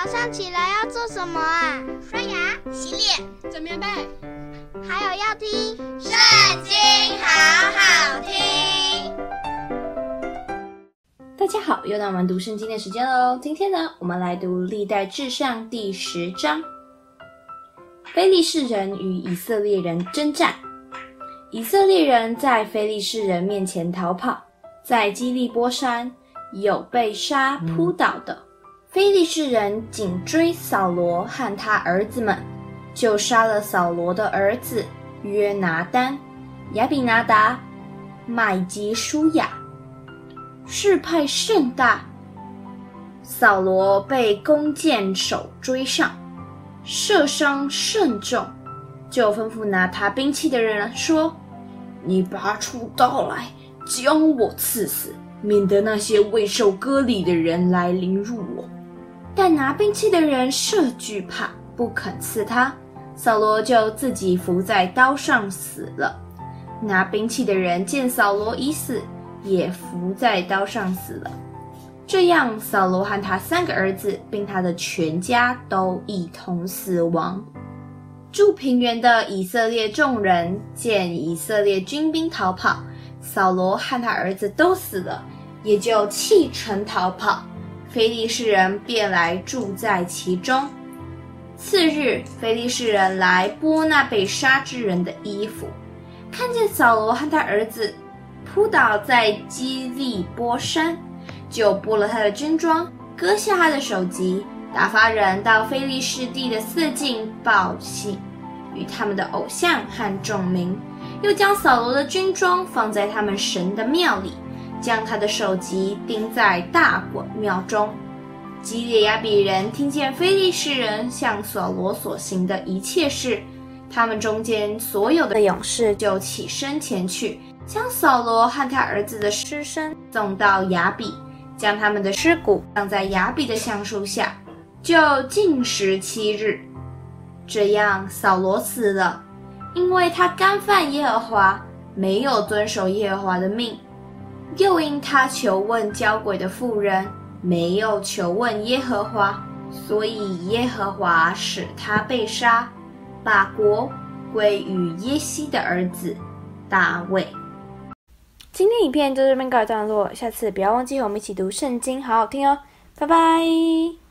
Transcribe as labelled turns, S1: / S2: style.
S1: 早上起来要做什么啊？
S2: 刷牙、洗脸、
S3: 整棉被，
S1: 还有要听《
S2: 圣经》，好好听。
S4: 大家好，又到我们读圣经的时间喽。今天呢，我们来读历代至上第十章。非利士人与以色列人征战，以色列人在非利士人面前逃跑，在基利波山有被杀扑倒的。非利士人紧追扫罗和他儿子们，就杀了扫罗的儿子约拿单、亚比拿达、麦基舒雅，事派甚大。扫罗被弓箭手追上，射伤甚重，就吩咐拿他兵器的人说：“你拔出刀来，将我刺死，免得那些未受割礼的人来凌辱我。”但拿兵器的人设惧怕，不肯刺他。扫罗就自己伏在刀上死了。拿兵器的人见扫罗已死，也伏在刀上死了。这样，扫罗和他三个儿子，并他的全家都一同死亡。住平原的以色列众人见以色列军兵逃跑，扫罗和他儿子都死了，也就弃城逃跑。非利士人便来住在其中。次日，非利士人来剥那被杀之人的衣服，看见扫罗和他儿子扑倒在基利波山，就剥了他的军装，割下他的首级，打发人到非利士地的四境报信，与他们的偶像和众民，又将扫罗的军装放在他们神的庙里。将他的首级钉在大衮庙中。基列雅比人听见非利士人向扫罗所行的一切事，他们中间所有的勇士就起身前去，将扫罗和他儿子的尸身送到雅比，将他们的尸骨葬在雅比的橡树下，就禁食七日。这样，扫罗死了，因为他干犯耶和华，没有遵守耶和华的命。又因他求问交鬼的妇人，没有求问耶和华，所以耶和华使他被杀，把国归于耶西的儿子大卫。今天影片就这边告一段落，下次不要忘记和我们一起读圣经，好好听哦，拜拜。